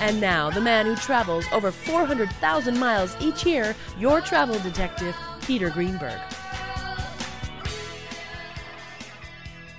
And now, the man who travels over 400,000 miles each year, your travel detective, Peter Greenberg.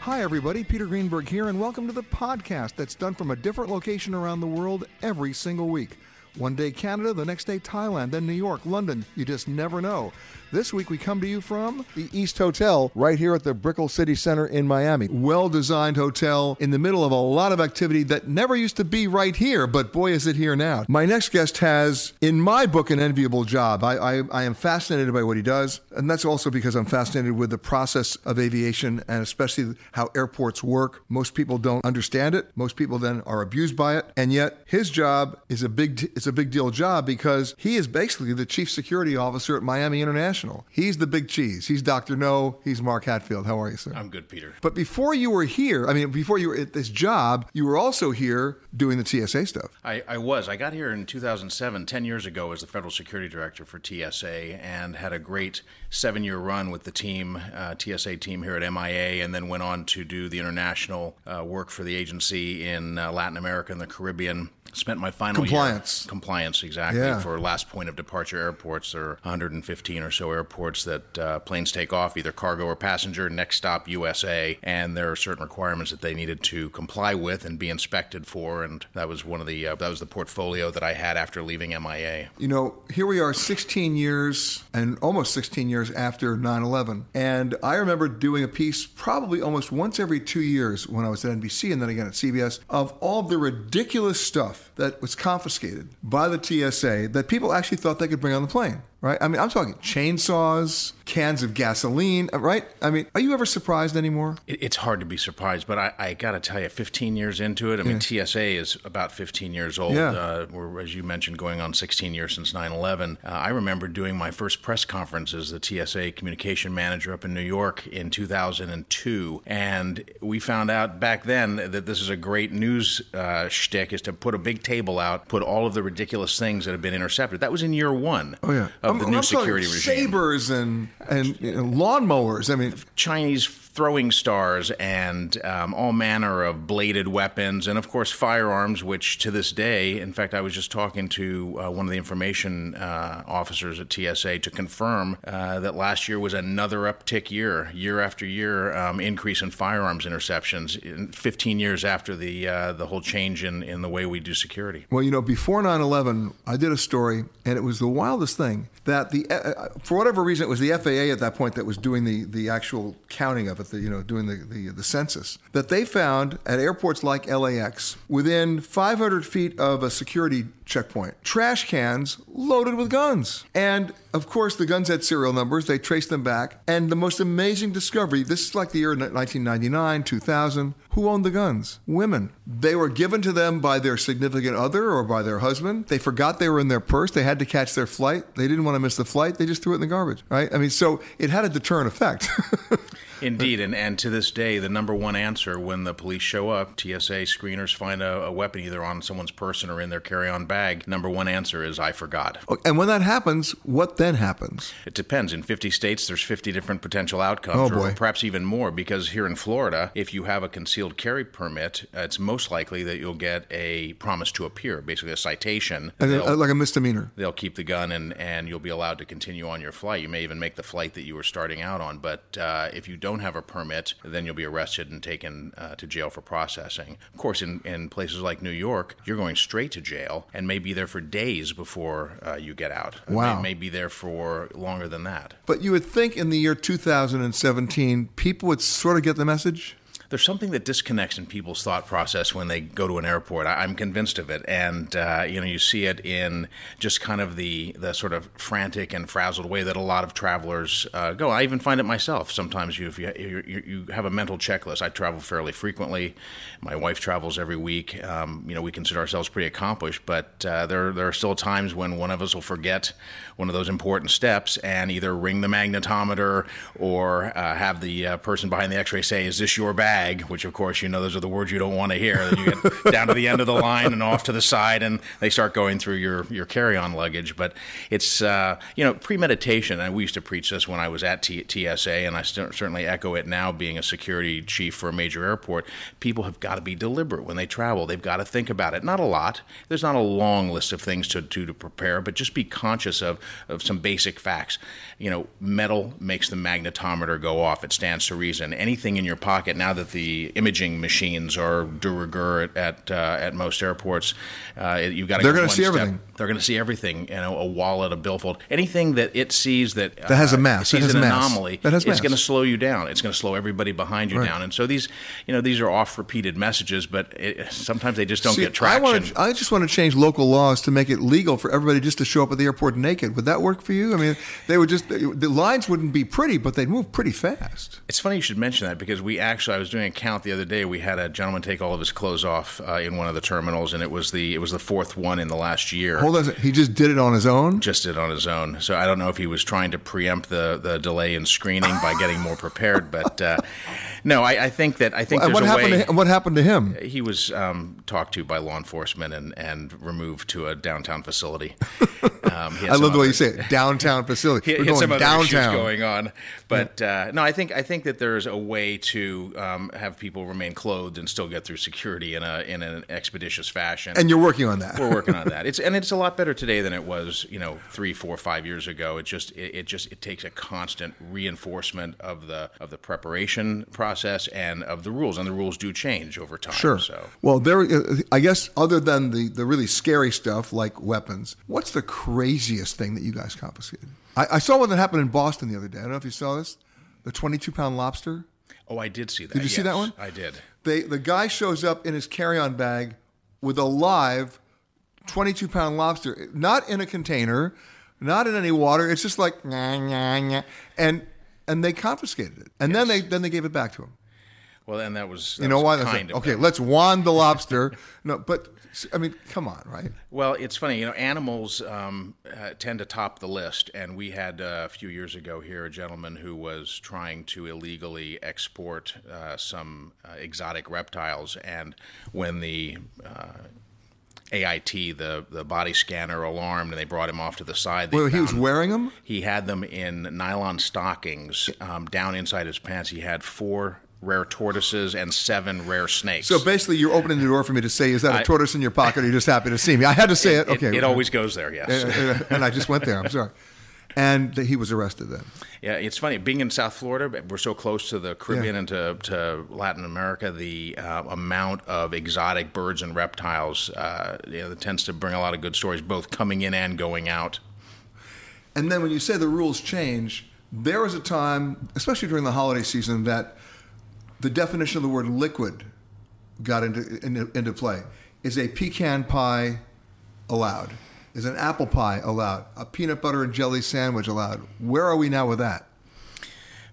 Hi, everybody. Peter Greenberg here, and welcome to the podcast that's done from a different location around the world every single week. One day Canada, the next day Thailand, then New York, London. You just never know. This week we come to you from the East Hotel right here at the Brickell City Center in Miami. Well designed hotel in the middle of a lot of activity that never used to be right here, but boy is it here now. My next guest has, in my book, an enviable job. I, I, I am fascinated by what he does, and that's also because I'm fascinated with the process of aviation and especially how airports work. Most people don't understand it. Most people then are abused by it, and yet his job is a big it's a big deal job because he is basically the chief security officer at Miami International. He's the big cheese. He's Dr. No. He's Mark Hatfield. How are you, sir? I'm good, Peter. But before you were here, I mean, before you were at this job, you were also here doing the TSA stuff. I, I was. I got here in 2007, 10 years ago, as the Federal Security Director for TSA, and had a great seven year run with the team, uh, TSA team here at MIA, and then went on to do the international uh, work for the agency in uh, Latin America and the Caribbean. Spent my final compliance. Year, compliance, exactly. Yeah. For last point of departure airports, there are 115 or so airports that uh, planes take off, either cargo or passenger. Next stop, USA, and there are certain requirements that they needed to comply with and be inspected for. And that was one of the uh, that was the portfolio that I had after leaving MIA. You know, here we are, 16 years and almost 16 years after 9/11, and I remember doing a piece probably almost once every two years when I was at NBC and then again at CBS of all the ridiculous stuff that was confiscated by the TSA that people actually thought they could bring on the plane right? I mean, I'm talking chainsaws, cans of gasoline, right? I mean, are you ever surprised anymore? It's hard to be surprised, but I, I got to tell you, 15 years into it, I mean, TSA is about 15 years old. Yeah. Uh, we're, as you mentioned, going on 16 years since 9 11. Uh, I remember doing my first press conference as the TSA communication manager up in New York in 2002. And we found out back then that this is a great news uh, shtick is to put a big table out, put all of the ridiculous things that have been intercepted. That was in year one Oh yeah, of I'm, the new I'm security regime. sabers and and you know, lawnmowers. I mean, Chinese throwing stars and um, all manner of bladed weapons, and of course firearms, which to this day, in fact, I was just talking to uh, one of the information uh, officers at TSA to confirm uh, that last year was another uptick year, year after year, um, increase in firearms interceptions, in 15 years after the uh, the whole change in, in the way we do security. well, you know, before 9/11, I did a story, and it was the wildest thing that the uh, for whatever reason it was the FAA at that point that was doing the, the actual counting of it, the, you know, doing the, the, the census, that they found at airports like LAX within 500 feet of a security checkpoint trash cans loaded with guns. And of course, the guns had serial numbers. They traced them back. And the most amazing discovery this is like the year 1999, 2000. Who owned the guns? Women. They were given to them by their significant other or by their husband. They forgot they were in their purse. They had to catch their flight. They didn't want to miss the flight. They just threw it in the garbage, right? I mean, so it had a deterrent effect. Indeed, and, and to this day, the number one answer when the police show up, TSA screeners find a, a weapon either on someone's person or in their carry on bag, number one answer is, I forgot. And when that happens, what then happens? It depends. In 50 states, there's 50 different potential outcomes, oh, boy. or perhaps even more, because here in Florida, if you have a concealed carry permit, uh, it's most likely that you'll get a promise to appear, basically a citation. Uh, like a misdemeanor. They'll keep the gun and, and you'll be allowed to continue on your flight. You may even make the flight that you were starting out on, but uh, if you don't have a permit, then you'll be arrested and taken uh, to jail for processing. Of course, in, in places like New York, you're going straight to jail and may be there for days before uh, you get out. Wow. May, may be there for longer than that. But you would think in the year 2017, people would sort of get the message? There's something that disconnects in people's thought process when they go to an airport. I, am convinced of it, and uh, you know, you see it in just kind of the the sort of frantic and frazzled way that a lot of travelers uh, go. I even find it myself. Sometimes you, if you, you, you have a mental checklist. I travel fairly frequently. My wife travels every week. Um, you know, we consider ourselves pretty accomplished, but uh, there there are still times when one of us will forget one of those important steps and either ring the magnetometer or uh, have the uh, person behind the X-ray say, "Is this your bag?" Bag, which of course you know those are the words you don't want to hear. You get down to the end of the line and off to the side, and they start going through your your carry on luggage. But it's uh, you know premeditation. And we used to preach this when I was at T- TSA, and I st- certainly echo it now, being a security chief for a major airport. People have got to be deliberate when they travel. They've got to think about it. Not a lot. There's not a long list of things to do to prepare, but just be conscious of of some basic facts. You know, metal makes the magnetometer go off. It stands to reason. Anything in your pocket now that the imaging machines are de rigueur at at, uh, at most airports. Uh, you've got to. They're going to see step. everything. They're going to see everything. You know, a wallet, a billfold, anything that it sees that that has a uh, mass, sees an anomaly. That has it's going to slow you down. It's going to slow everybody behind you right. down. And so these, you know, these are oft repeated messages, but it, sometimes they just don't see, get traction. I, wanna, I just want to change local laws to make it legal for everybody just to show up at the airport naked. Would that work for you? I mean, they would just the lines wouldn't be pretty, but they'd move pretty fast. It's funny you should mention that because we actually I was doing a count the other day. We had a gentleman take all of his clothes off uh, in one of the terminals, and it was the it was the fourth one in the last year. Hold on, he just did it on his own. Just did it on his own. So I don't know if he was trying to preempt the the delay in screening by getting more prepared, but uh, no, I, I, think that I think what happened. Way, to, what happened to him? He was um, talked to by law enforcement and, and removed to a downtown facility. Um, I love the way you say it, downtown facility. he, We're other downtown. going on, but uh, no, I think I think that there's a way to um, have people remain clothed and still get through security in a in an expeditious fashion. And you're working on that. We're working on that. It's and it's a lot better today than it was, you know, three, four, five years ago. It just it, it just it takes a constant reinforcement of the of the preparation process and of the rules, and the rules do change over time. Sure. So well, there. Uh, I guess other than the the really scary stuff like weapons, what's the craziest thing that you guys confiscated? I, I saw one that happened in Boston the other day. I don't know if you saw this. The 22 pound lobster. Oh, I did see that. Did you yes, see that one? I did. They the guy shows up in his carry-on bag with a live 22 pound lobster, not in a container, not in any water. It's just like nah, nah, nah. and and they confiscated it, and Yes. then they then they gave it back to him. Well, and that was that You know was why? Kind of okay, them. let's wand the lobster. no, but I mean, come on, right? Well, it's funny, you know, animals um, uh, tend to top the list. And we had uh, a few years ago here a gentleman who was trying to illegally export uh, some uh, exotic reptiles. And when the uh, AIT, the, the body scanner, alarmed and they brought him off to the side, they Well, he was wearing them. he had them in nylon stockings um, down inside his pants. He had four rare tortoises and seven rare snakes. So basically, you're opening the door for me to say, "Is that a tortoise in your pocket? or You're just happy to see me." I had to say it. It- okay, it, always goes there, yes. and, and I just went there. I'm sorry. And he was arrested then. Yeah, it's funny being in South Florida. We're so close to the Caribbean and to, to Latin America. The uh, amount of exotic birds and reptiles, uh, you know, that tends to bring a lot of good stories, both coming in and going out. And then when you say the rules change, there was a time, especially during the holiday season, that the definition of the word liquid got into, into, into play. Is a pecan pie allowed? Is an apple pie allowed? A peanut butter and jelly sandwich allowed? Where are we now with that?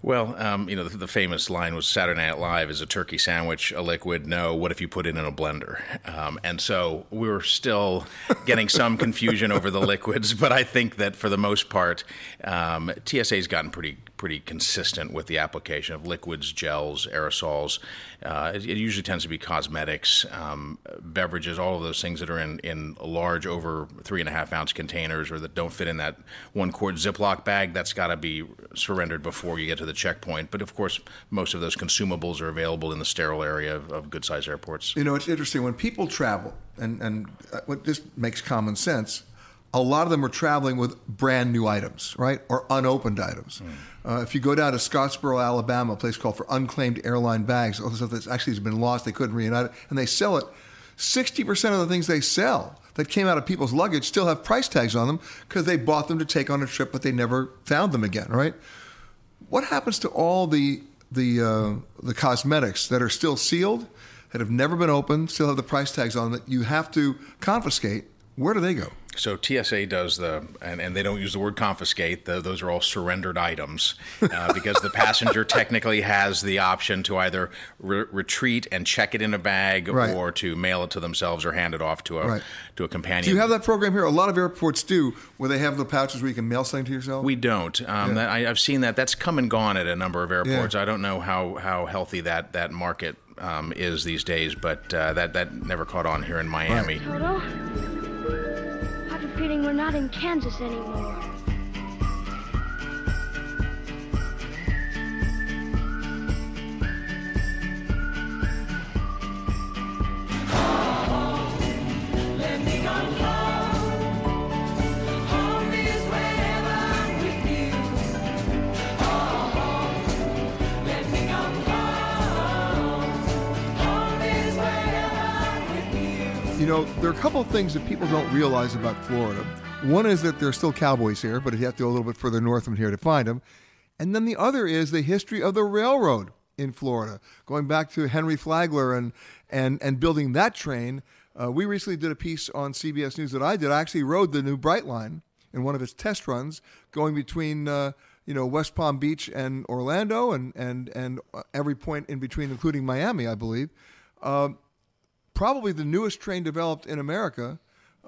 Well, um, you know, the, the, famous line was Saturday Night Live is a turkey sandwich a liquid? No. What if you put it in a blender? Um, and so we are still getting some confusion over the liquids, but I think that for the most part, um, TSA has gotten pretty pretty consistent with the application of liquids, gels, aerosols. Uh, it, it, usually tends to be cosmetics, um, beverages, all of those things that are in, in large, over three and a half ounce containers or that don't fit in that one quart Ziploc bag. That's got to be surrendered before you get to the checkpoint. But of course, most of those consumables are available in the sterile area of, of good sized airports. You know, it's interesting when people travel, and, and uh, what this makes common sense a lot of them are traveling with brand new items, right, or unopened items. Mm. Uh, if you go down to Scottsboro, Alabama, a place called for unclaimed airline bags, all the stuff that actually has been lost, they couldn't reunite it, and they sell it. Sixty percent of the things they sell that came out of people's luggage still have price tags on them because they bought them to take on a trip, but they never found them again, right? What happens to all the the uh, the cosmetics that are still sealed, that have never been opened, still have the price tags on them that you have to confiscate? Where do they go? So TSA does the, and, and they don't use the word confiscate. The, those are all surrendered items uh, because the passenger technically has the option to either re- retreat and check it in a bag, right. or to mail it to themselves or hand it off to a right. to a companion. Do you have that program here? A lot of airports do, where they have the pouches where you can mail something to yourself. We don't. Um, yeah. that, I, have seen that. That's come and gone at a number of airports. Yeah. I don't know how how healthy that that market um, is these days, but uh, that that never caught on here in Miami. Right feeling we're not in Kansas anymore. You know, there are a couple of things that people don't realize about Florida. One is that there are still cowboys here, but you have to go a little bit further north from here to find them. And then the other is the history of the railroad in Florida, going back to Henry Flagler and and and building that train. Uh, we recently did a piece on CBS News that I did. I actually rode the new Brightline in one of its test runs, going between uh, you know West Palm Beach and Orlando, and and and every point in between, including Miami, I believe. Uh, probably the newest train developed in America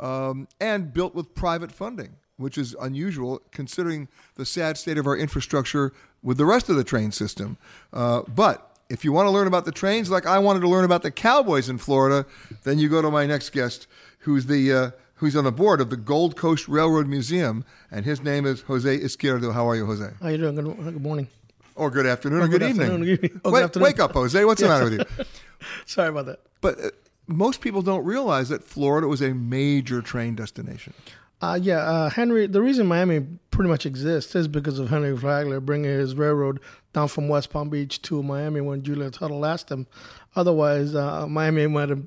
um, and built with private funding, which is unusual considering the sad state of our infrastructure with the rest of the train system. Uh, but if you want to learn about the trains like I wanted to learn about the Cowboys in Florida, then you go to my next guest, who's the uh, who's on the board of the Gold Coast Railroad Museum, and his name is Jose Izquierdo. How are you, Jose? How are you doing? Good, good morning. Or good afternoon, or, or good, good, evening. Afternoon. Oh, wake, wake, up, Jose. What's the matter with you? Sorry about that. But uh, most people don't realize that Florida was a major train destination. Uh, yeah, uh, Henry. The reason Miami pretty much exists is because of Henry Flagler bringing his railroad down from West Palm Beach to Miami when Julia Tuttle asked him. Otherwise, uh, Miami might have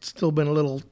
still been a little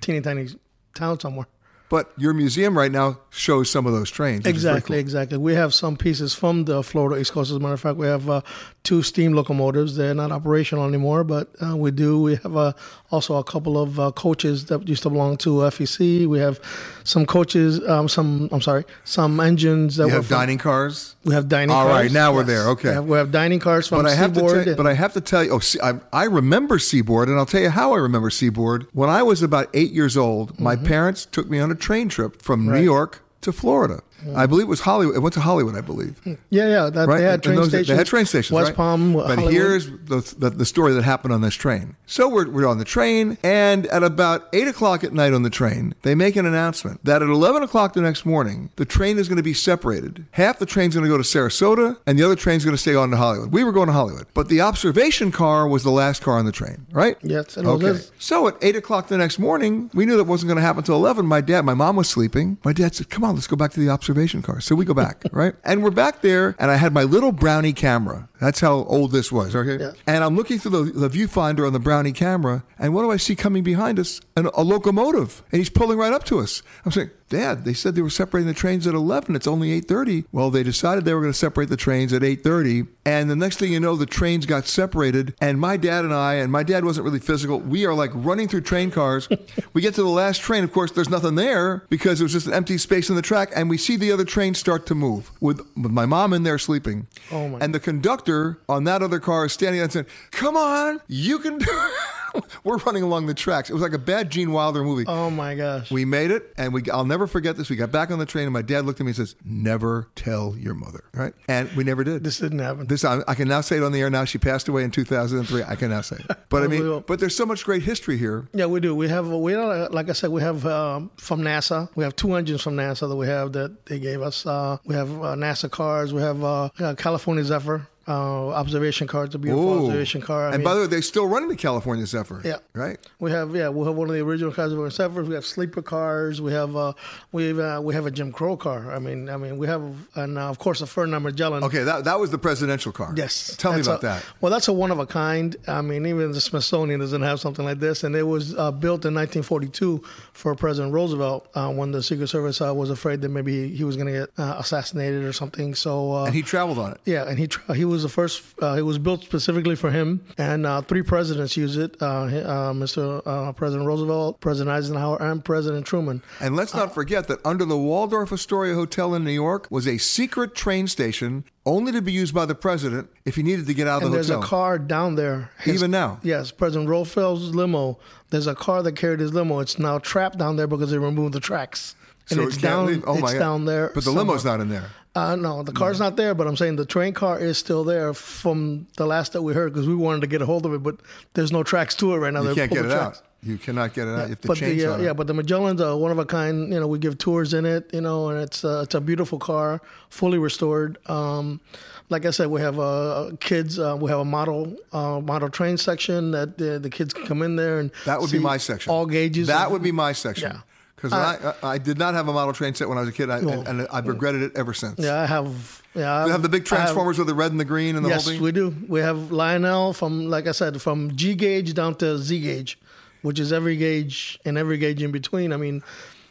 teeny tiny town somewhere. But your museum right now shows some of those trains. Exactly, cool. exactly. We have some pieces from the Florida East Coast. As a matter of fact, we have uh, two steam locomotives. They're not operational anymore, but uh, we do. We have uh, also a couple of uh, coaches that used to belong to FEC. We have some coaches, um, some, I'm sorry, some engines that you have from, dining cars? We have dining All cars. All right, now yes. we're there. Okay. We have, we have, dining cars from but I have Seaboard. To tell, but I have to tell you, oh, see, I, I, remember Seaboard, and I'll tell you how I remember Seaboard. When I was about eight years old, my mm-hmm. parents took me on a train trip from right. New York to Florida. Mm. I believe it was Hollywood. It went to Hollywood, I believe. Mm. Yeah, yeah. That, right? They had train those, stations. They had train stations. West right? Palm. But Hollywood. here's the, the, the story that happened on this train. So we're we're on the train, and at about eight o'clock at night on the train, they make an announcement that at eleven o'clock the next morning, the train is going to be separated. Half the train's going to go to Sarasota, and the other train's going to stay on to Hollywood. We were going to Hollywood, but the observation car was the last car on the train. Right? Yes. Okay. So at eight o'clock the next morning, we knew that wasn't going to happen until eleven. My dad, my mom was sleeping. My dad said, "Come on, let's go back to the observation car." So we go back, right? And we're back there, and I had my little brownie camera. That's how old this was. Okay. Yeah. And I'm looking through the, the viewfinder on the Brownie camera, and what do I see coming behind us? An, a locomotive, and he's pulling right up to us. I'm saying, Dad, they said they were separating the trains at 11. It's only 8:30. Well, they decided they were going to separate the trains at 8:30, and the next thing you know, the trains got separated. And my dad and I, and my dad wasn't really physical. We are like running through train cars. we get to the last train. Of course, there's nothing there because it was just an empty space in the track, and we see the other train start to move with with my mom in there sleeping. Oh, my And the conductor on that other car standing there and saying, "Come on, you can do." it." We're running along the tracks. It was like a bad Gene Wilder movie. Oh my gosh. We made it, and we. I'll never forget this. We got back on the train, and my dad looked at me and says, "Never tell your mother." Right, and we never did. This didn't happen. This I, I can now say it on the air. Now she passed away in 2003. I can now say it. But I mean, but there's so much great history here. Yeah, we do. We have, we like I said, we have um, from NASA. We have two engines from NASA that we have that they gave us. Uh, we have uh, NASA cars. We have uh, uh, California Zephyr uh, observation car. It's a beautiful Ooh. observation car. I and mean, by the way, they're still running the California Zephyr. Yeah. Right. we have yeah we have one of the original California Zephyrs. We have sleeper cars. We have uh, we have uh, we have a Jim Crow car. I mean I mean we have and uh, of course a Ferdinand Magellan. Okay, that that was the presidential car. Yes. Tell me about a- that. Well, that's a one of a kind. I mean, even the Smithsonian doesn't have something like this. And it was uh, built in 1942 for President Roosevelt uh, when the Secret Service uh, was afraid that maybe he was going to get uh, assassinated or something. So uh, And he traveled on it. yeah, and he tra- he was the first. Uh, it was built specifically for him, and uh, three presidents used it: uh, uh, Mr. Uh, President Roosevelt, President Eisenhower, and President Truman. And let's not forget that under the Waldorf Astoria Hotel in New York was a secret train station only to be used by the president if he needed to get out of the there's hotel. a car down there. Even now? Yes, President Roosevelt's limo. There's a car that carried his limo. It's now trapped down there because they removed the tracks. And So it's it down. leave. Oh my it's God. down there. But the somewhere. limo's not in there. Uh, no, the car's not there. But I'm saying the train car is still there from the last that we heard because we wanted to get a hold of it, but there's no tracks to it right now. You They can't get it tracks. out. You cannot get it out if the but chain's the uh, yeah, but the Magellan's a one of a kind. You know, we give tours in it. You know, and it's uh, it's a beautiful car, fully restored. Um, like I said, we have uh, kids. Uh, we have a model uh, model train section that uh, the kids can come in there and That would be my section. All gauges. That of- would be my section. Yeah. Because Uh, I, I I did not have a model train set when I was a kid, I, No. and I've regretted it ever since. Yeah, I have. Yeah, You have the big I have- transformers with the red and the green and the yes, whole thing. we do. We have Lionel from, like I said, from G gauge down to Z gauge, which is every gauge and every gauge in between. I mean,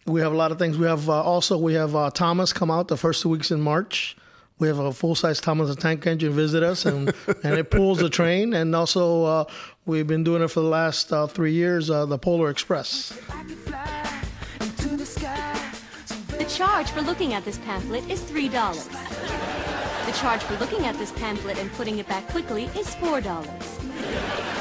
we have a lot of things. We have uh, also we have uh, Thomas come out the first two weeks in March. We have a full size Thomas the Tank Engine visit us, and and it pulls the train. And also uh, we've been doing it for the last uh, three years. Uh, the Polar Express. The charge for looking at this pamphlet is $3. The charge for looking at this pamphlet and putting it back quickly is $4.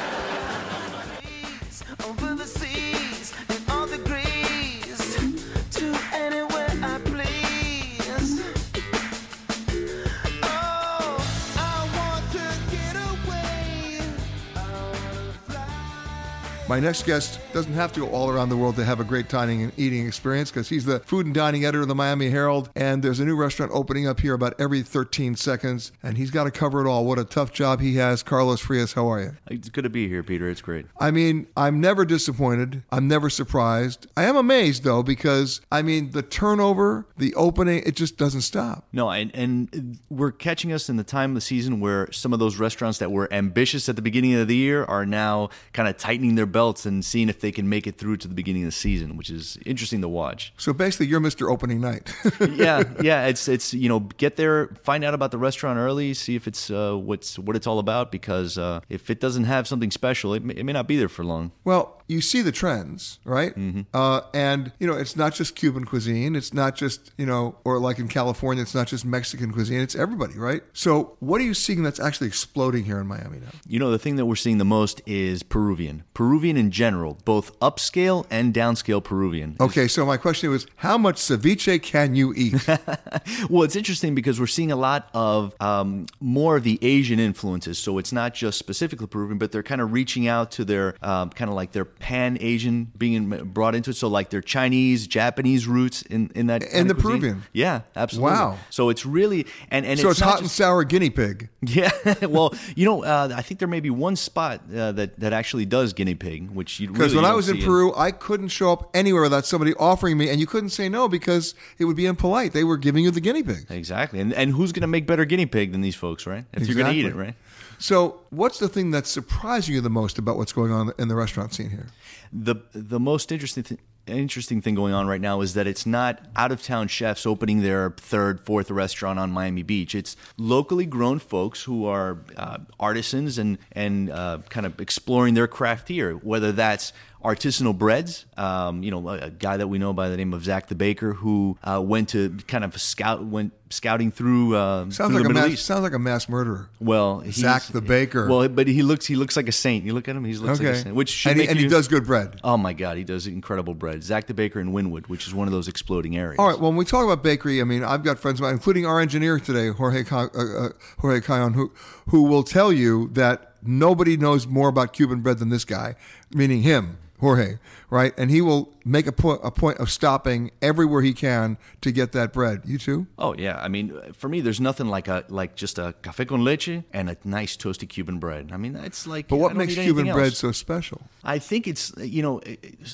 My next guest doesn't have to go all around the world to have a great dining and eating experience because he's the food and dining editor of the Miami Herald. And there's a new restaurant opening up here about every 13 seconds. And he's got to cover it all. What a tough job he has. Carlos Frias, how are you? It's good to be here, Peter. It's great. I mean, I'm never disappointed. I'm never surprised. I am amazed, though, because, I mean, the turnover, the opening, it just doesn't stop. No, and, and we're catching us in the time of the season where some of those restaurants that were ambitious at the beginning of the year are now kind of tightening their belts and seeing if they can make it through to the beginning of the season, which is interesting to watch. So basically, you're Mr. Opening Night. yeah, yeah. It's it's you know get there, find out about the restaurant early, see if it's uh, what's what it's all about. Because uh, if it doesn't have something special, it may, it may not be there for long. Well, you see the trends, right? Uh, and you know, it's not just Cuban cuisine. It's not just you know, or like in California, it's not just Mexican cuisine. It's everybody, right? So, what are you seeing that's actually exploding here in Miami now? You know, the thing that we're seeing the most is Peruvian. Peruvian in general, both upscale and downscale Peruvian. Okay, so my question was, how much ceviche can you eat? well, it's interesting because we're seeing a lot of um, more of the Asian influences. So it's not just specifically Peruvian, but they're kind of reaching out to their um, kind of like their pan Asian being brought into it. So like their Chinese, Japanese roots in in that And the cuisine. Peruvian. Yeah, absolutely. Wow. So it's really and and so it's, it's, hot and sour guinea pig. Yeah, well, you know, uh, I think there may be one spot uh, that that actually does guinea pig, which you Because really when I was in Peru, I couldn't show up anywhere without somebody offering me, and you couldn't say no because it would be impolite. They were giving you the guinea pig. Exactly, and and who's going to make better guinea pig than these folks, right? If you're going to eat it, right? So, what's the thing that's surprising you the most about what's going on in the restaurant scene here? the the most interesting th- interesting thing going on right now is that it's not out of town chefs opening their third, fourth restaurant on Miami Beach. It's locally grown folks who are uh, artisans and and uh, kind of exploring their craft here. Whether that's artisanal breads, um, you know, a, a guy that we know by the name of Zach the Baker, who uh, went to kind of scout went scouting through uh, Sounds through like a mass, East. sounds like a mass murderer. Well, Zach the Baker. Well, but he looks he looks like a saint. You look at him, he looks like a saint. Which And he- and he does good bread. Oh my God, he does incredible bread. Zach the Baker in Wynwood, which is one of those exploding areas. All right. Well, when we talk about bakery, I mean, I've got friends of mine, including our engineer today, Jorge uh, uh, Jorge Cayon, who who will tell you that nobody knows more about Cuban bread than this guy, meaning him, Jorge, right? And he will make a point a point of stopping everywhere he can to get that bread. You too? Oh yeah, I mean, for me, there's nothing like a like just a café con leche and a nice toasty Cuban bread. I mean, that's like. But what makes Cuban bread else. so special? I think it's you know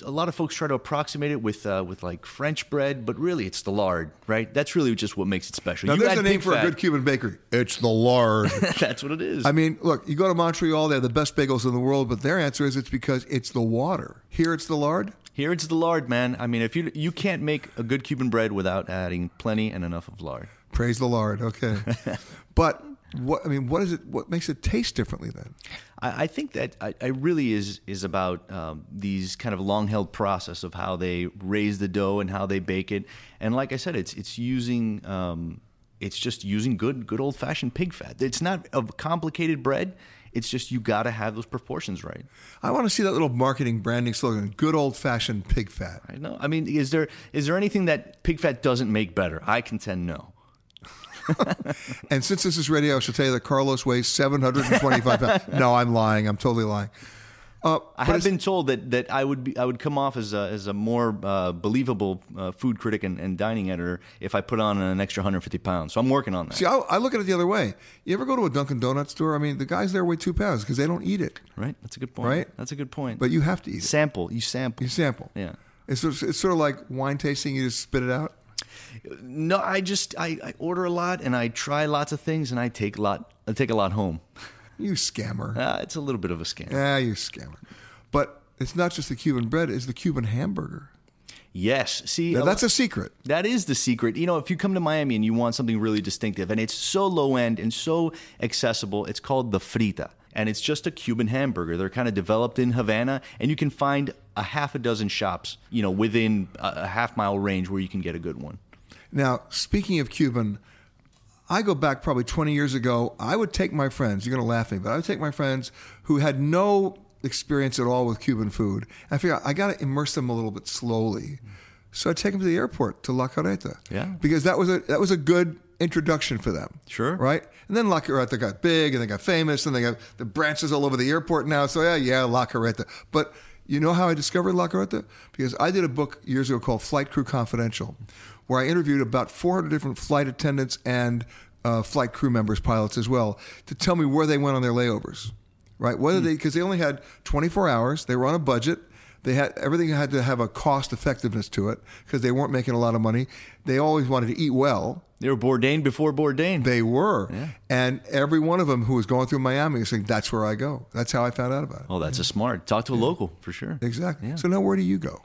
a lot of folks try to approximate it with uh, with like French bread, but really it's the lard, right? That's really just what makes it special. Now, You there's a name for a good Cuban bakery. It's the lard. That's what it is. I mean, look, you go to Montreal, they have the best bagels in the world, but their answer is it's because it's the water. Here it's the lard. Here it's the lard, man. I mean, if you you can't make a good Cuban bread without adding plenty and enough of lard. Praise the Lord. Okay. but what I mean, what is it? What makes it taste differently then? I, I think that I, I really is is about um, these kind of long held process of how they raise the dough and how they bake it. And like I said, it's it's using um, it's just using good good old fashioned pig fat. It's not a complicated bread. It's just you got to have those proportions right. I want to see that little marketing branding slogan: "Good old fashioned pig fat." I know. I mean, is there is there anything that pig fat doesn't make better? I contend no. And since this is radio, I should tell you that Carlos weighs 725 pounds. No, I'm lying. I'm totally lying. Uh, I have been told that, that I would be I would come off as a, as a more uh, believable uh, food critic and, and dining editor if I put on an extra 150 pounds. So I'm working on that. See, I, I look at it the other way. You ever go to a Dunkin' Donuts store? I mean, the guys there weigh two pounds because they don't eat it. Right? That's a good point. Right? That's a good point. But you have to eat it. Sample. You sample. You sample. Yeah. It's sort, of, it's sort of like wine tasting. You just spit it out. No, I just I, I order a lot and I try lots of things and I take a lot I take a lot home. You scammer. Uh, it's a little bit of a scam. Yeah, you scammer. But it's not just the Cuban bread; it's the Cuban hamburger. Yes. See, Now, that's a secret. That is the secret. You know, if you come to Miami and you want something really distinctive and it's so low end and so accessible, it's called the frita. And it's just a Cuban hamburger. They're kind of developed in Havana, and you can find a half a dozen shops, you know, within a, a half mile range where you can get a good one. Now, speaking of Cuban, I go back probably 20 years ago. I would take my friends, you're going to laugh at me, but I would take my friends who had no experience at all with Cuban food. And I figure I got to immerse them a little bit slowly. So I'd take them to the airport, to La Carreta. Yeah. Because that was a, that was a good introduction for them. Sure. Right? And then La Carreta got big and they got famous and they got the branches all over the airport now. So yeah, yeah, La Carreta. But you know how I discovered La Carreta? Because I did a book years ago called Flight Crew Confidential, where I interviewed about 400 different flight attendants and uh, flight crew members, pilots as well, to tell me where they went on their layovers. Right? Whether they, because they only had 24 hours, they were on a budget. They had everything had to have a cost effectiveness to it because they weren't making a lot of money. They always wanted to eat well. They were Bourdain before Bourdain. They were, and every one of them who was going through Miami was saying, "That's where I go." That's how I found out about it. Oh, that's a smart. Talk to a local for sure. Exactly. So now, where do you go?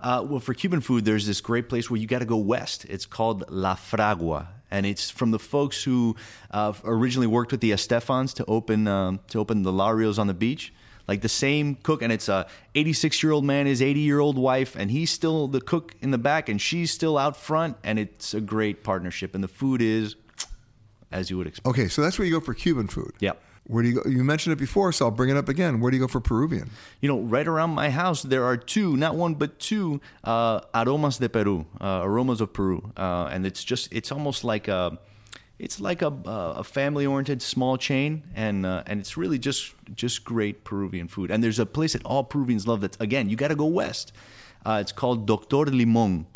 Uh, well, for Cuban food, there's this great place where you got to go west. It's called La Fragua, and it's from the folks who uh, originally worked with the Estefans to open um, to open the Larios on the beach. Like the same cook, and it's a 86 year old man, his 80 year old wife, and he's still the cook in the back, and she's still out front, and it's a great partnership. And the food is, as you would expect. Okay, so that's where you go for Cuban food. Yep. Where do you go? You mentioned it before, so I'll bring it up again. Where do you go for Peruvian? You know, right around my house, there are two, not one, but two uh, aromas de Peru, uh, aromas of Peru, uh, and it's just, it's almost like a, it's like a, a family-oriented small chain, and uh, and it's really just just great Peruvian food. And there's a place that all Peruvians love. That again, you got to go west. Uh, it's called Doctor Limon.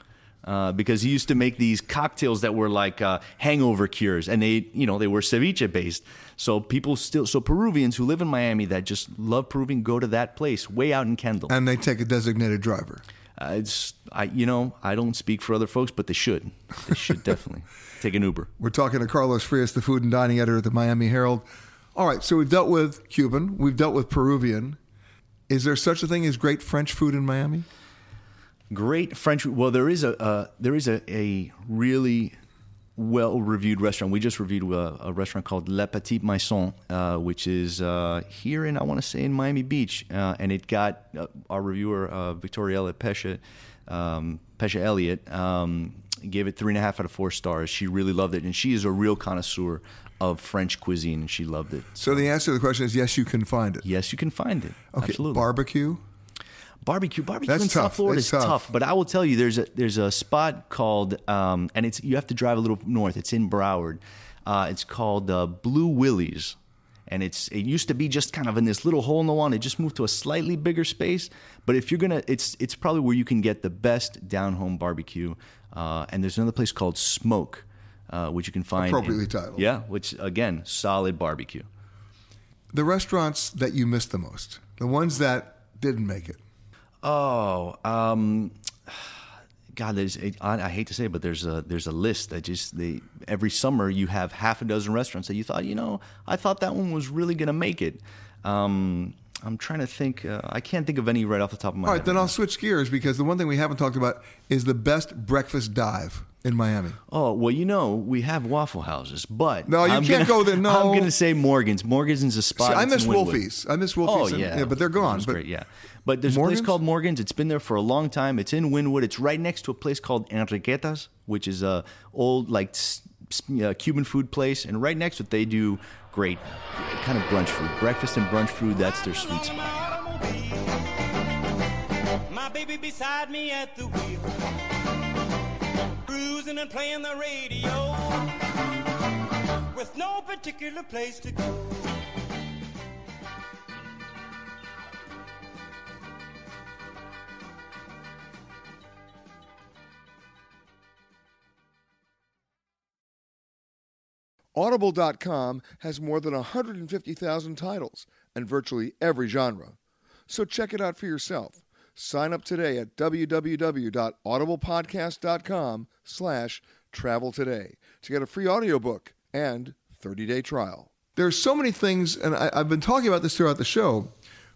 Uh, because he used to make these cocktails that were like uh, hangover cures, and they, you know, they were ceviche based. So people still, so Peruvians who live in Miami that just love Peruvian go to that place way out in Kendall. And they take a designated driver. Uh, it's, I, you know, I don't speak for other folks, but they should. They should definitely take an Uber. We're talking to Carlos Frias, the food and dining editor at the Miami Herald. All right, so we've dealt with Cuban, we've dealt with Peruvian. Is there such a thing as great French food in Miami? Great French. Well, there is a uh, there is a, a really well reviewed restaurant. We just reviewed a, a restaurant called Le Petit Maison, uh, which is uh, here in I want to say in Miami Beach, uh, and it got uh, our reviewer uh, Victoria Elliott Pesce, um, Pesce Elliott um, gave it three and a half out of four stars. She really loved it, and she is a real connoisseur of French cuisine, and she loved it. So the answer to the question is yes, you can find it. Yes, you can find it. Okay, Absolutely. barbecue. Barbecue, barbecue That's in tough. South Florida It's is tough. tough. But I will tell you, there's a there's a spot called, um, and it's you have to drive a little north. It's in Broward. Uh, it's called uh, Blue Willie's, and it's it used to be just kind of in this little hole in the wall. And it just moved to a slightly bigger space. But if you're gonna, it's it's probably where you can get the best down home barbecue. Uh, and there's another place called Smoke, uh, which you can find in- Appropriately titled. Yeah, which again, solid barbecue. The restaurants that you missed the most, the ones that didn't make it. Oh, um, God, there's I, I hate to say, it, but there's a there's a list that just they every summer you have half a dozen restaurants that you thought you know I thought that one was really gonna make it. Um, I'm trying to think. Uh, I can't think of any right off the top of my All head. right, then I'll switch gears because the one thing we haven't talked about is the best breakfast dive in Miami. Oh well, you know we have Waffle Houses, but No, you I'm can't gonna- go there, no. I'm gonna say Morgan's. Morgan's is a spot. See, I miss Wolfie's. I miss Wolfie's Oh and- yeah, yeah, but they're gone, but- great, yeah, but there's a place called Morgan's. It's been there for a long time. It's in Wynwood. It's right next to a place called Enriqueta's, which is a old like s- s- uh, Cuban food place, and right next to it they do great kind of brunch food, breakfast and brunch food. That's their sweet spot. Audible.com has more than 150,000 titles and virtually every genre. So check it out for yourself. Sign up today at www.audiblepodcast.com slash travel today to get a free audiobook and 30-day trial. There's so many things, and I, I've been talking about this throughout the show,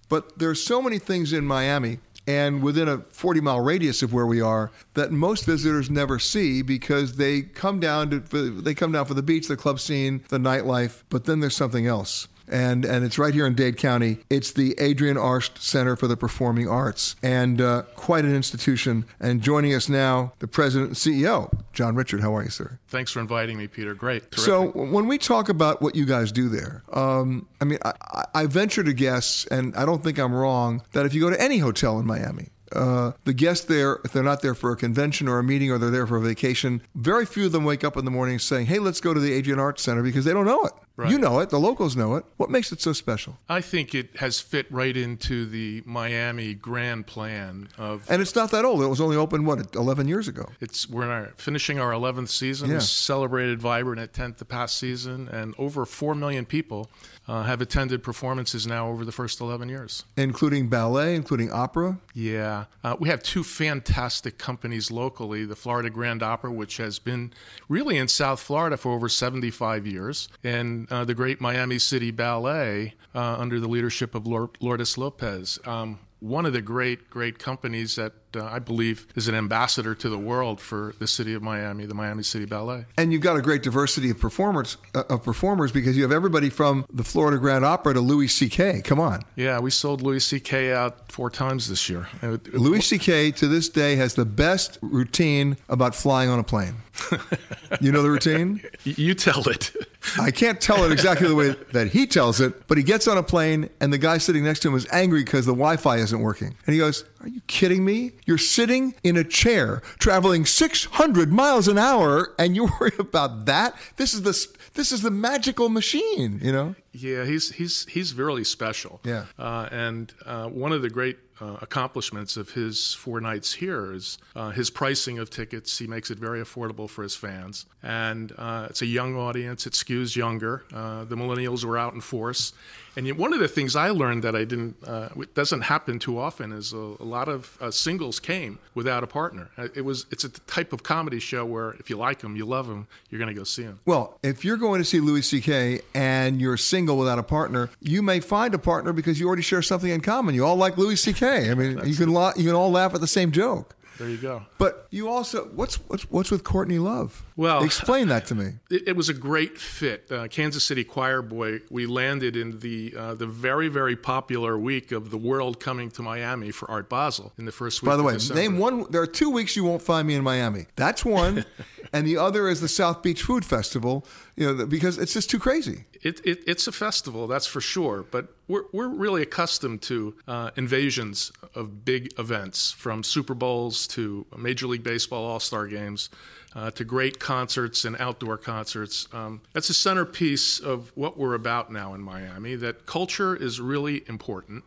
but there's so many things in Miami and within a 40 mile radius of where we are that most visitors never see because they come down to they come down for the beach, the club scene, the nightlife, but then there's something else. And, and it's right here in Dade County. It's the Adrienne Arsht Center for the Performing Arts, and uh, quite an institution. And joining us now, the president and CEO, John Richard. How are you, sir? Thanks for inviting me, Peter. Great. So when we talk about what you guys do there, um, I mean, I, I- I venture to guess, and I don't think I'm wrong, that if you go to any hotel in Miami, uh, the guests there, if they're not there for a convention or a meeting or they're there for a vacation, very few of them wake up in the morning saying, "Hey, let's go to the Adrienne Arsht Center," because they don't know it. Right. You know it. The locals know it. What makes it so special? I think it has fit right into the Miami grand plan of. And it's not that old. It was only open what 11 years ago. It's we're in our, finishing our 11th season. Yeah. Celebrated Vibrant at 10th the past season, and over 4 million people uh, have attended performances now over the first 11 years. including ballet, including opera. Yeah. Uh, we have two fantastic companies locally the Florida Grand Opera, which has been really in South Florida for over 75 years, and uh, the great Miami City Ballet uh, under the leadership of Lord- Lourdes Lopez. Um, one of the great, great companies that uh, I believe is an ambassador to the world for the city of Miami, the Miami City Ballet. And you've got a great diversity of performers uh, of performers because you have everybody from the Florida Grand Opera to Louis C.K. Come on, Yeah, we sold Louis C.K. out four times this year. Louis C.K. to this day has the best routine about flying on a plane. you know the routine? You tell it. I can't tell it exactly the way that he tells it, but he gets on a plane and the guy sitting next to him is angry because the Wi-Fi isn't working. And he goes, "Are you kidding me? You're sitting in a chair traveling 600 miles an hour and you worry about that? This is the this is the magical machine, you know?" Yeah, he's he's he's really special. Yeah. uh, and uh, one of the great uh, accomplishments of his four nights here is uh, his pricing of tickets. He makes it very affordable for his fans. And uh, it's a young audience, it skews younger. Uh, the millennials were out in force. And one of the things I learned that I didn't, uh, doesn't happen too often, is a, a lot of uh, singles came without a partner. It was, it's a type of comedy show where if you like them, you love them, you're going to go see them. Well, if you're going to see Louis C.K. and you're single without a partner, you may find a partner because you already share something in common. You all like Louis C.K. I mean, you can la- you can all laugh at the same joke. There you go. But you also what's what's what's with Courtney Love? Well, explain that to me. It, it was a great fit. Uh, Kansas City Choir Boy. We landed in the uh, the very very popular week of the world coming to Miami for Art Basel in the first week. By the way, December. name one. There are two weeks you won't find me in Miami. That's one, and the other is the South Beach Food Festival. You know, because it's just too crazy. It, it, it's a festival, that's for sure. But we're, we're really accustomed to uh, invasions of big events, from Super Bowls to Major League Baseball All Star games. Uh, to great concerts and outdoor concerts. Um, that's a centerpiece of what we're about now in Miami. That culture is really important,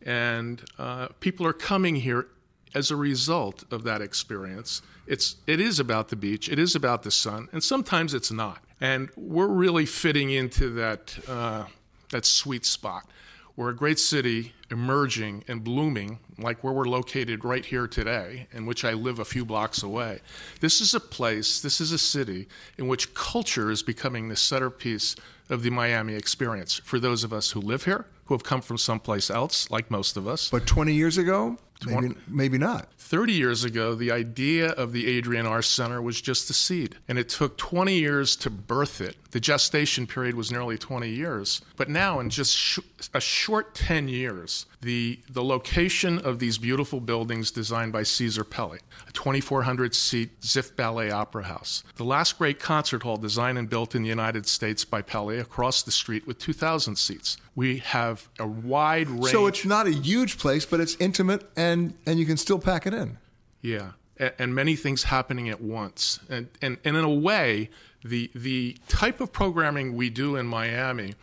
and uh, people are coming here as a result of that experience. It's it is about the beach, it is about the sun, and sometimes it's not. And we're really fitting into that uh, that sweet spot. We're a great city emerging and blooming, like where we're located right here today, in which I live a few blocks away. This is a place, this is a city in which culture is becoming the centerpiece of the Miami experience for those of us who live here, who have come from someplace else, like most of us. But 20 years ago, maybe, maybe not. 30 years ago, the idea of the Adrienne Arsht Center was just a seed, and it took 20 years to birth it. The gestation period was nearly 20 years. But now, in just sh- a short 10 years, the, the location of these beautiful buildings designed by César Pelli, a 2,400 seat Ziff Ballet Opera House, the last great concert hall designed and built in the United States by Pelli across the street with 2,000 seats. We have a wide range. So it's not a huge place, but it's intimate and, and you can still pack it in. Yeah, and, and many things happening at once. And, and, and in a way, the, the type of programming we do in Miami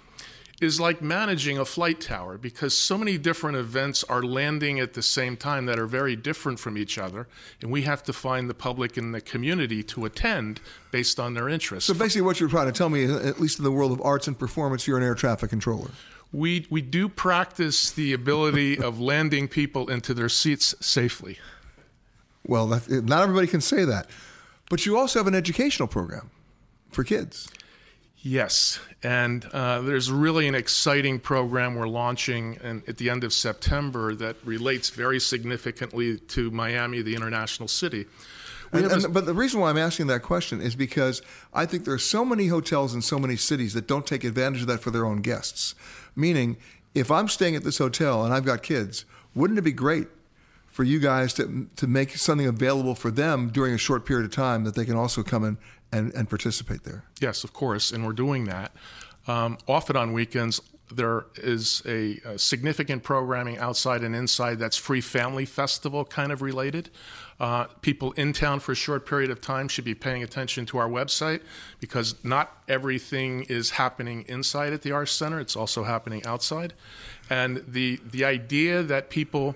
is like managing a flight tower because so many different events are landing at the same time that are very different from each other. And we have to find the public and the community to attend based on their interests. So basically, what you're trying to tell me at least in the world of arts and performance, you're an air traffic controller. We, we do practice the ability of landing people into their seats safely. Well, that, not everybody can say that. But you also have an educational program for kids. Yes, and uh, there's really an exciting program we're launching in, at the end of September that relates very significantly to Miami, the international city. And, and, but the reason why I'm asking that question is because I think there are so many hotels in so many cities that don't take advantage of that for their own guests. Meaning, if I'm staying at this hotel and I've got kids, wouldn't it be great for you guys to to make something available for them during a short period of time that they can also come in and, and participate there? Yes, of course, and we're doing that. Um, often on weekends, there is a, a, significant programming outside and inside that's free family festival kind of related. Uh, people in town for a short period of time should be paying attention to our website because not everything is happening inside at the Arts Center, it's also happening outside. And the, the idea that people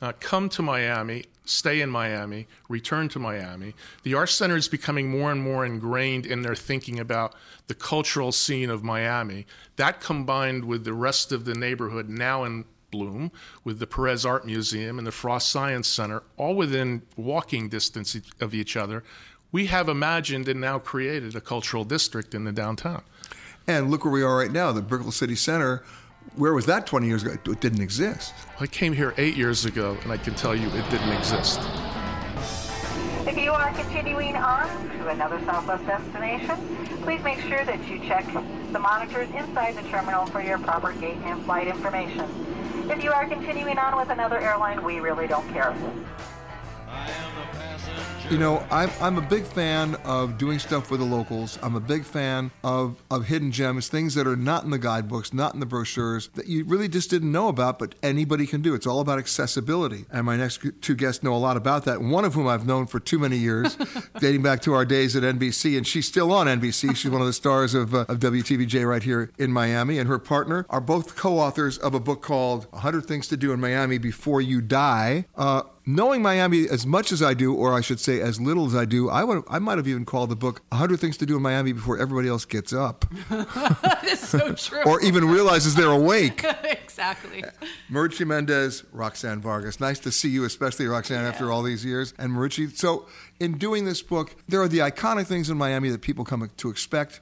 uh, come to Miami, stay in Miami, return to Miami. The Arts Center is becoming more and more ingrained in their thinking about the cultural scene of Miami. That combined with the rest of the neighborhood now in bloom, with the Perez Art Museum and the Frost Science Center, all within walking distance of each other, we have imagined and now created a cultural district in the downtown. And look where we are right now, the Brickell City Center where was that 20 years ago? It didn't exist. I came here eight years ago, and I can tell you it didn't exist. If you are continuing on to another Southwest destination, please make sure that you check the monitors inside the terminal for your proper gate and flight information. If you are continuing on with another airline, we really don't care. You know, I'm, I'm a big fan of doing stuff with the locals. I'm a big fan of, of hidden gems, things that are not in the guidebooks, not in the brochures, that you really just didn't know about, but anybody can do. It's all about accessibility. And my next two guests know a lot about that, one of whom I've known for too many years, dating back to our days at NBC. And she's still on NBC. She's one of the stars of, uh, of WTVJ right here in Miami. And her partner are both co authors of a book called 100 Things to Do in Miami Before You Die. Uh, knowing Miami as much as I do, or I should say as little as I do, I would I might have even called the book 100 Things to Do in Miami Before Everybody Else Gets Up. that is so true. or even realizes they're awake. exactly. Maruchi Mendez, Roxanne Vargas. Nice to see you, especially Roxanne, yeah. after all these years. And Maruchi. So, in doing this book, there are the iconic things in Miami that people come to expect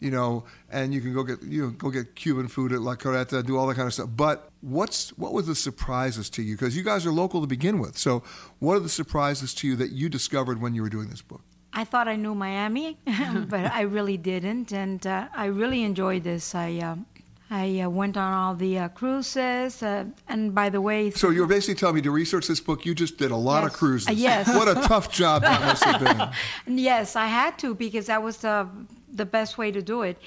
you know, and you can go get you know, go get Cuban food at La Carreta, do all that kind of stuff. But what's what was the surprises to you? Because you guys are local to begin with. So, what are the surprises to you that you discovered when you were doing this book? I thought I knew Miami, but I really didn't, and uh, I really enjoyed this. I. Uh, I uh, went on all the uh, cruises, uh, and by the way, so you're basically telling me to research this book. You just did a lot yes. of cruises. yes. What a tough job that must have been. yes, I had to because that was the the best way to do it.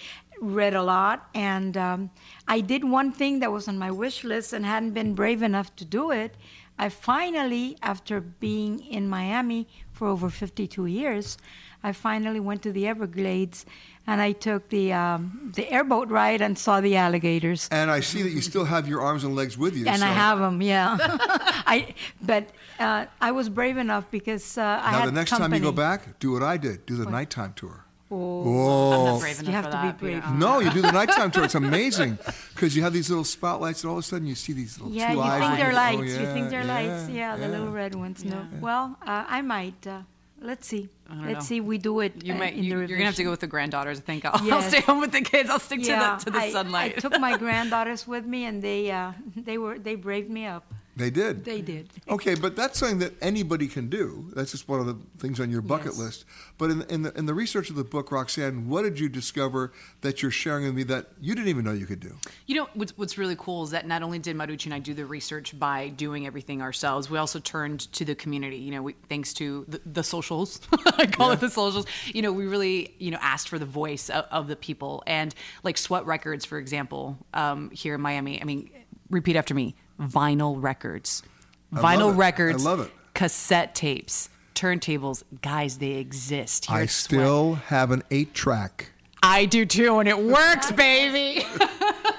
Read a lot, and um, I did one thing that was on my wish list and hadn't been brave enough to do it. I finally, after being in Miami for over 52 years, I finally went to the Everglades and I took the um, the airboat ride and saw the alligators. And I see that you still have your arms and legs with you. And so. I have them, yeah. I but uh, I was brave enough because uh, I now had the next company. time you go back, do what I did: do the what? nighttime tour. Oh, I'm not brave enough you have for to that, be brave. yeah. No, you do the nighttime tour. It's amazing because you have these little spotlights, and all of a sudden you see these little yeah, two you eyes. think they're lights. Oh, you think they're yeah, lights. Yeah, yeah. the little red ones. No. Yeah. Well, uh, I might. Uh, let's see. Let's know. see. We do it. You uh, might. in You, the you're gonna have to go with the granddaughters. I think I'll, I'll stay home with the kids. I'll stick yeah, to the to the I, sunlight. I took my granddaughters with me, and they uh, they were they braved me up. They did. They did. Okay, but that's something that anybody can do. That's just one of the things on your bucket Yes. list. But in, in, the, in the research of the book, Roxanne, what did you discover that you're sharing with me that you didn't even know you could do? You know what's, what's really cool is that not only did Maruchi and I do the research by doing everything ourselves, we also turned to the community. You know, we, thanks to the, the socials, I call it the socials. You know, we really you know asked for the voice of, of the people and like Sweat Records, for example, um, here in Miami. I mean, repeat after me: vinyl records, vinyl it. records, I love it. cassette tapes, turntables. Guys, they exist here I at Sweat. still have an eight track. I do too, and it works, baby.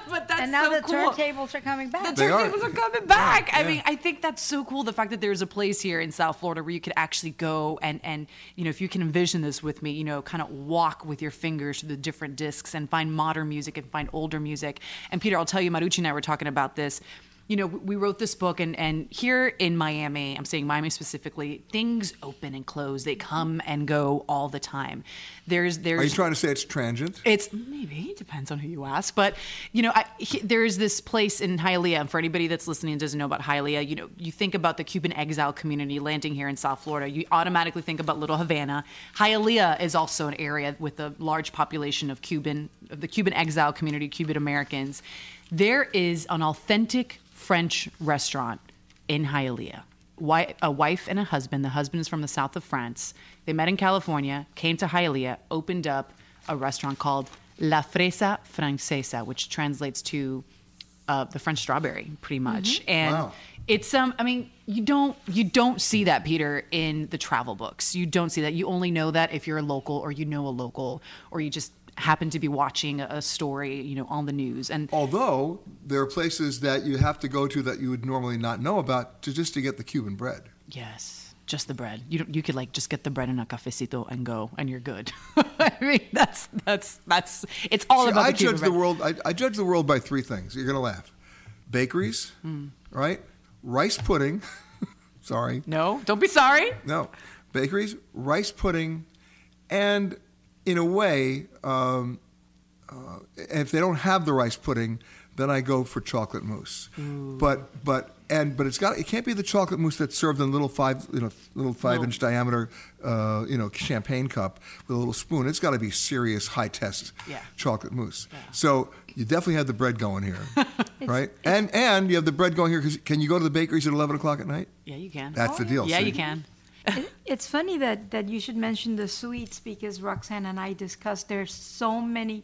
but that's so cool. and now so the cool. turntables are coming back. The They turntables are coming back. I Yeah. mean, I think that's so cool. The fact that there's a place here in South Florida where you could actually go and and you know, if you can envision this with me, you know, kind of walk with your fingers through the different discs and find modern music and find older music. And Peter, I'll tell you, Maruchi and I were talking about this. You know, we wrote this book, and, and here in Miami, I'm saying Miami specifically, things open and close. They come and go all the time. There's there's Are you trying to say it's transient? it's maybe it depends on who you ask, but you know, I, he, there is this place in Hialeah. And for anybody that's listening and doesn't know about Hialeah, you know, you think about the Cuban exile community landing here in South Florida. You automatically think about Little Havana. Hialeah is also an area with a large population of Cuban, of the Cuban exile community, Cuban Americans. There is an authentic French restaurant in Hialeah. A wife and a husband. The husband is from the south of France. They met in California, came to Hialeah, opened up a restaurant called La Fresa Francesa, which translates to uh, the French strawberry, pretty much. And Wow. it's um, I mean, you don't you don't see that, Peter, in the travel books. You don't see that. You only know that if you're a local, or you know a local, or you just happen to be watching a, story, you know, on the news. And Although there are places that you have to go to that you would normally not know about to just to get the Cuban bread. Yes, just the bread. You don't, you could like just get the bread in a cafecito and go, and you're good. I mean, that's that's that's it's all See, about I the Cuban judge the bread. world. I, I judge the world by three things. You're gonna laugh: bakeries, Hmm. right? Rice pudding. Sorry, No, don't be sorry. no. Bakeries, rice pudding, and in a way, um, uh, if they don't have the rice pudding, then I go for chocolate mousse. But but and but it's got it can't be the chocolate mousse that's served in a little five you know little five No. inch diameter uh, you know champagne cup with a little spoon. It's got to be serious high test Yeah. chocolate mousse. So you definitely have the bread going here, right? And and you have the bread going here because can you go to the bakeries at eleven o'clock at night? Yeah, you can. That's the deal. Yeah, see? you can. It, it's funny that, that you should mention the sweets because Roxanne and I discussed there's so many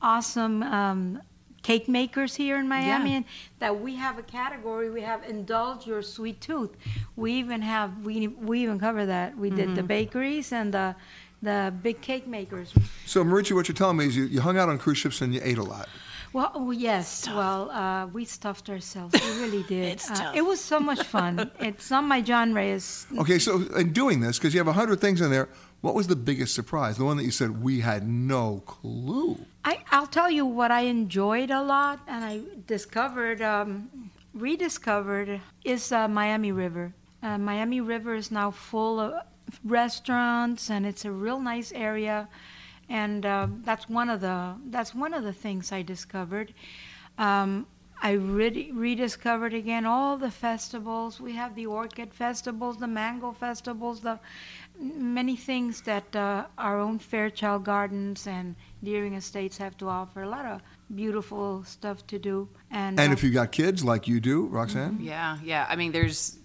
awesome um, cake makers here in Miami Yeah. and that we have a category we have indulge your sweet tooth we even have we, we even cover that we did the Mhm. bakeries and the the big cake makers So, Maruchi, what you're telling me is you, you hung out on cruise ships and you ate a lot. Well oh, yes well uh, we stuffed ourselves we really did It's Uh, tough. it was so much fun it's not my genre is Okay, so in doing this, because you have a 100 things in there, what was the biggest surprise? The one that you said, we had no clue. I, I'll tell you what I enjoyed a lot and I discovered, um, rediscovered, is uh, Miami River. Uh, Miami River is now full of restaurants and it's a real nice area. And um, that's one of the that's one of the things I discovered. Um, I re- rediscovered again all the festivals. We have the orchid festivals, the mango festivals, the many things that uh, our own Fairchild Gardens and Deering Estates have to offer. A lot of beautiful stuff to do. And, And uh, if you got kids like you do, Roxanne, Yeah, yeah. I mean, there's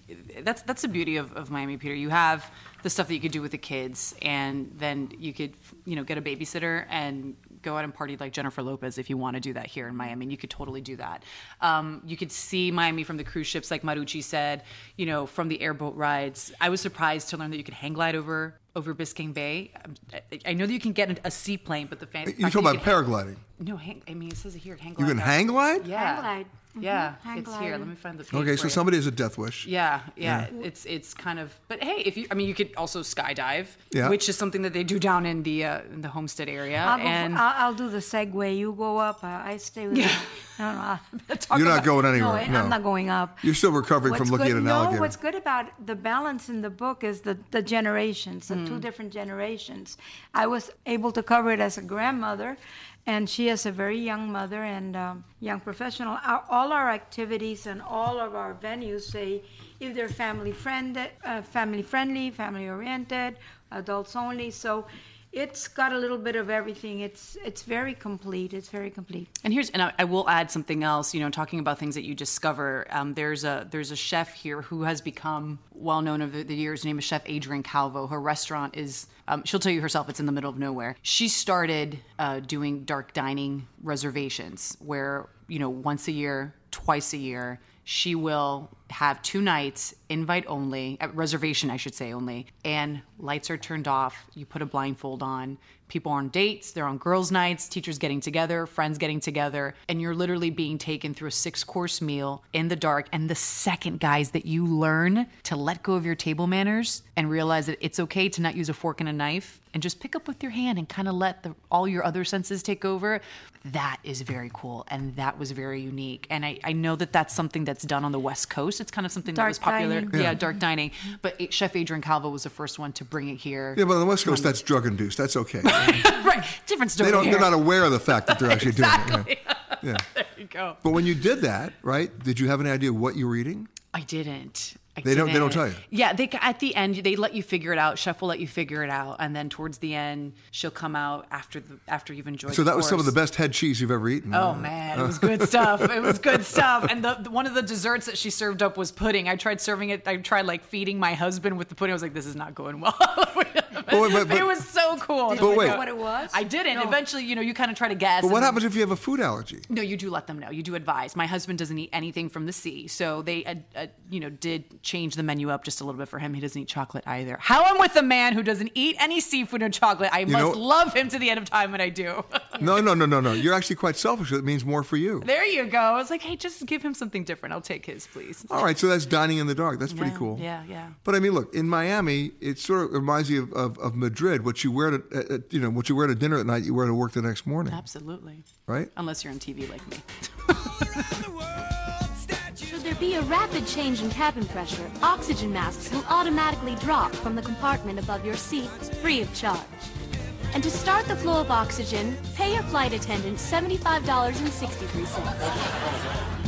that's that's the beauty of, of Miami, Peter. You have the stuff that you could do with the kids, and then you could you know get a babysitter and go out and party like Jennifer Lopez if you want to do that here in Miami. And you could totally do that. Um, you could see Miami from the cruise ships, like Maruchi said. You know, from the airboat rides. I was surprised to learn that you could hang glide over over Biscayne Bay. Um, I- I know that you can get a seaplane, but the fan. You're talking that about can- paragliding. No, hang, I mean it says it here. Hang You can hang glide? Yeah. Hang glide. Mhm, Yeah, hang it's here. Let me find the. page Okay, for so you. somebody has a death wish. Yeah, yeah, It's it's kind of. But hey, if you, I mean, you could also skydive, Yeah. which is something that they do down in the uh, in the Homestead area. I'll, and for, I'll, I'll do the Segway. You go up. Uh, I stay with. Yeah. I don't know. Talk You're not going anywhere, No, no. I'm not going up. You're still recovering What's from looking good, at an no, alligator. what's good about the balance in the book is the, the generations, the Hmm. two different generations. I was able to cover it as a grandmother, and she is a very young mother and um, young professional. Our, all our activities and all of our venues say if they're family friend, uh, family friendly, family oriented, adults only. So. It's got a little bit of everything. It's it's very complete. It's very complete. And here's, and I, I will add something else. You know, talking about things that you discover. Um, there's a there's a chef here who has become well known over the years. Her name is Chef Adrianne Calvo. Her restaurant is. Um, she'll tell you herself. It's in the middle of nowhere. She started uh, doing dark dining reservations, where you know once a year, twice a year, she will have two nights, invite only, uh, reservation, I should say only, and lights are turned off. You put a blindfold on. People are on dates, they're on girls' nights, teachers getting together, friends getting together, and you're literally being taken through a six course meal in the dark. And the second, guys, that you learn to let go of your table manners and realize that it's okay to not use a fork and a knife and just pick up with your hand and kind of let the, all your other senses take over, that is very cool. And that was very unique. And I, I know that that's something that's done on the West Coast. It's kind of something that was popular. dining. Yeah. Yeah. dark dining. But Chef Adrianne Calvo was the first one to bring it here. Yeah, but on the West Coast, um, that's drug induced. That's okay. right. Different story. they don't, here. they're not aware of the fact that they're actually exactly. doing it. Yeah. Yeah. there you go. But when you did that, right? Did you have any idea what you were eating? I didn't. I They don't- they don't tell you? Yeah, they at the end they let you figure it out. Chef will let you figure it out, and then towards the end she'll come out after the after you've enjoyed. So the that was some of the best head cheese you've ever eaten. Oh man, it was good stuff. It was good stuff. And the, the- one of the desserts that she served up was pudding. I tried serving it. I tried like feeding my husband with the pudding. I was like, this is not going well. But wait, but- it was so cool. Did you wait. know what it was? I didn't. No. Eventually, you know, you kind of try to guess. But what and- happens if you have a food allergy? no, you do let them know. You do advise. My husband doesn't eat anything from the sea, so they, uh, uh, you know, did change the menu up just a little bit for him. He doesn't eat chocolate either. How I'm with a man who doesn't eat any seafood or chocolate. I must know- love him to the end of time when I do. No, no, no, no, no. You're actually quite selfish. It means more for you. there you go. I was like, hey, just give him something different. I'll take his, please. All right, so that's dining in the dark. That's pretty Yeah, cool. Yeah, yeah. But I mean, look, in Miami, it sort of reminds you of, of, of Madrid. What you wear to, uh, uh, you know, what you wear to dinner at night, you wear to work the next morning, Absolutely. right? Unless you're on TV like me. Should there be a rapid change in cabin pressure, oxygen masks will automatically drop from the compartment above your seat, free of charge. And to start the flow of oxygen, pay your flight attendant $75.63.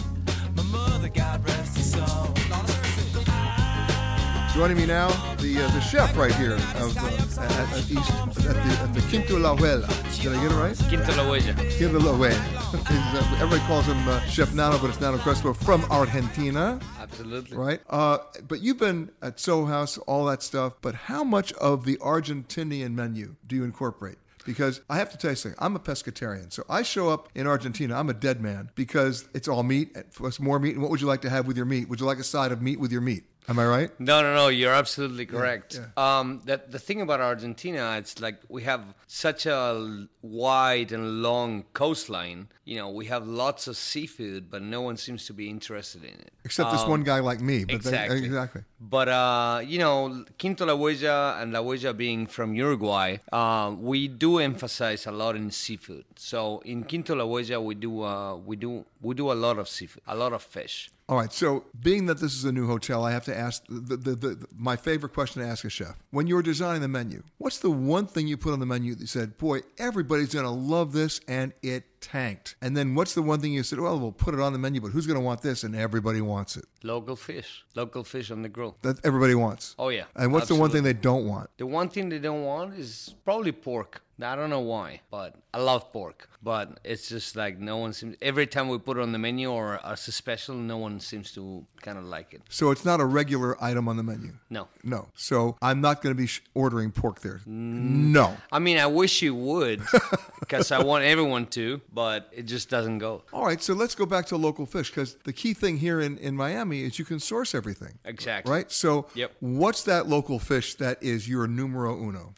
Joining me now, the uh, the chef right here of uh, at, at East at the, at the Quinto La Huela. Did I get it right? Quinto La Huella. Quinto La Huella. uh, everybody calls him uh, Chef Nano, but it's Nano Crespo from Argentina. Absolutely. Right. Uh, but you've been at Soho House, all that stuff. But how much of the Argentinian menu do you incorporate? Because I have to tell you something, I'm a pescatarian. So I show up in Argentina, I'm a dead man because it's all meat. It's more meat. And what would you like to have with your meat? Would you like a side of meat with your meat? Am I right? No, no, no. You're absolutely correct. yeah. Um, the the thing about Argentina, it's like we have such a wide and long coastline. You know, we have lots of seafood, but no one seems to be interested in it. Except this Um, one guy like me. But they- exactly. exactly. But uh, you know, Quinto La Huella and La Huella being from Uruguay, uh, we do emphasize a lot in seafood. So in Quinto La Huella, we do uh, we do we do a lot of seafood, a lot of fish. All right. So, being that this is a new hotel, I have to ask the, the, the, the, my favorite question to ask a chef. When you were designing the menu, what's the one thing you put on the menu that you said, boy, everybody's going to love this and it tanked? And then what's the one thing you said, well, we'll put it on the menu, but who's going to want this? And everybody wants it. Local fish, local fish on the grill. That everybody wants. Oh yeah. And what's the one thing they don't want? The one thing they don't want is probably pork. I don't know why, but I love pork. But it's just like no one seems. Every time we put it on the menu or as a special, no one seems to kind of like it. So, it's not a regular item on the menu? No. No. So, I'm not going to be sh- ordering pork there. No. I mean, I wish you would, because I want everyone to, but it just doesn't go. All right, so let's go back to local fish because the key thing here in, in Miami is you can source everything. Exactly. Right? So, Yep. what's that local fish that is your numero uno?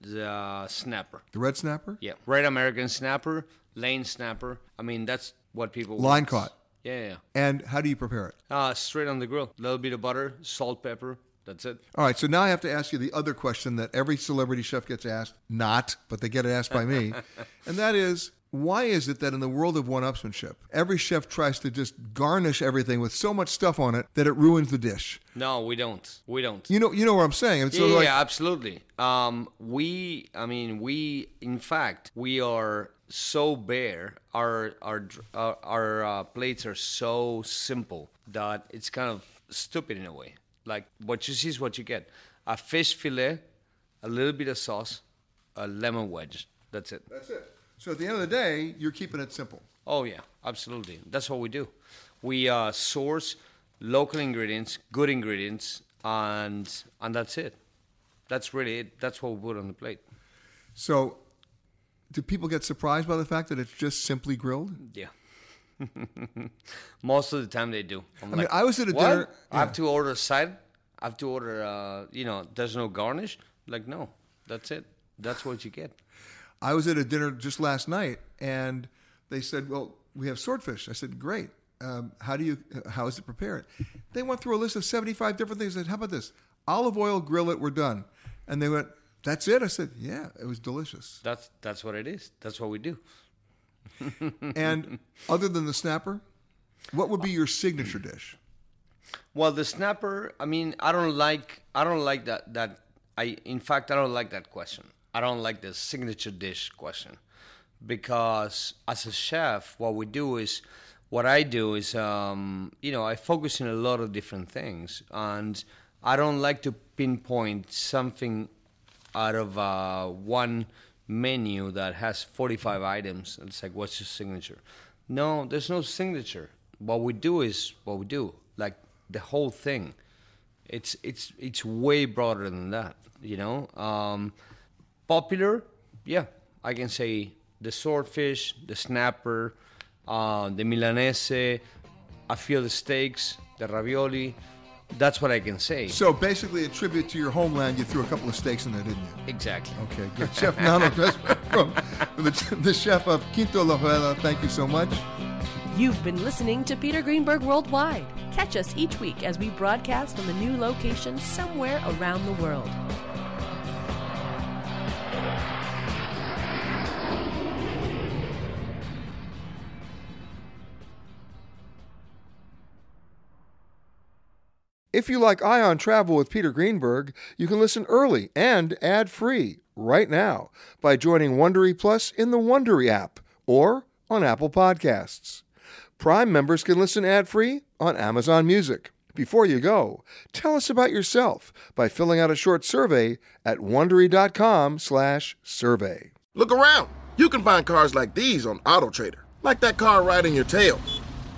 The uh, snapper. The red snapper? Yeah. Red American snapper, lane snapper. I mean, that's what people Line want. caught. Yeah, yeah. And how do you prepare it? Uh, straight on the grill. A little bit of butter, salt, pepper. That's it. All right, so now I have to ask you the other question that every celebrity chef gets asked, not, but they get it asked by me, and that is why is it that in the world of one upsmanship, every chef tries to just garnish everything with so much stuff on it that it ruins the dish? No, we don't. We don't. You know, you know what I'm saying. It's yeah, like, yeah, absolutely. Um, we, I mean, we, in fact, we are so bare. Our our our, our uh, plates are so simple that it's kind of stupid in a way. Like what you see is what you get: a fish fillet, a little bit of sauce, a lemon wedge. That's it. That's it. So at the end of the day, you're keeping it simple. Oh yeah, absolutely. That's what we do. We uh, source local ingredients, good ingredients, and and that's it. That's really it. That's what we put on the plate. So, do people get surprised by the fact that it's just simply grilled? Yeah. Most of the time they do. I'm I mean, I was at a "What? dinner- I have to order a side. I have to order. Uh, you know, there's no garnish. Like no, that's it. That's what you get. I was at a dinner just last night, and they said, "Well, we have swordfish." I said, "Great. Um, how do you? How is it prepared?" They went through a list of seventy-five different things. I said, "How about this? Olive oil, grill it. We're done." And they went, "That's it." I said, "Yeah, it was delicious." That's that's what it is. That's what we do. and other than the snapper, what would be your signature dish? Well, the snapper. I mean, I don't like. I don't like that. That I. In fact, I don't like that question. I don't like the signature dish question, because as a chef, what we do is, what I do is, um, you know, I focus on a lot of different things, and I don't like to pinpoint something out of uh, one menu that has 45 items. It's like, what's your signature? No, there's no signature. What we do is what we do, like the whole thing. It's it's it's way broader than that, you know. Um, popular, yeah, I can say the swordfish, the snapper, uh, the milanese. I feel the steaks, the ravioli. That's what I can say. So basically, a tribute to your homeland. You threw a couple of steaks in there, didn't you? Exactly. Okay, good. Chef Nano from the, the chef of Quinto La Huela. Thank you so much. You've been listening to Peter Greenberg Worldwide. Catch us each week as we broadcast from a new location somewhere around the world. If you like Eye on Travel with Peter Greenberg, you can listen early and ad-free right now by joining Wondery Plus in the Wondery app or on Apple Podcasts. Prime members can listen ad-free on Amazon Music. Before you go, tell us about yourself by filling out a short survey at wondery.com/survey. Look around. You can find cars like these on AutoTrader, like that car riding your tail.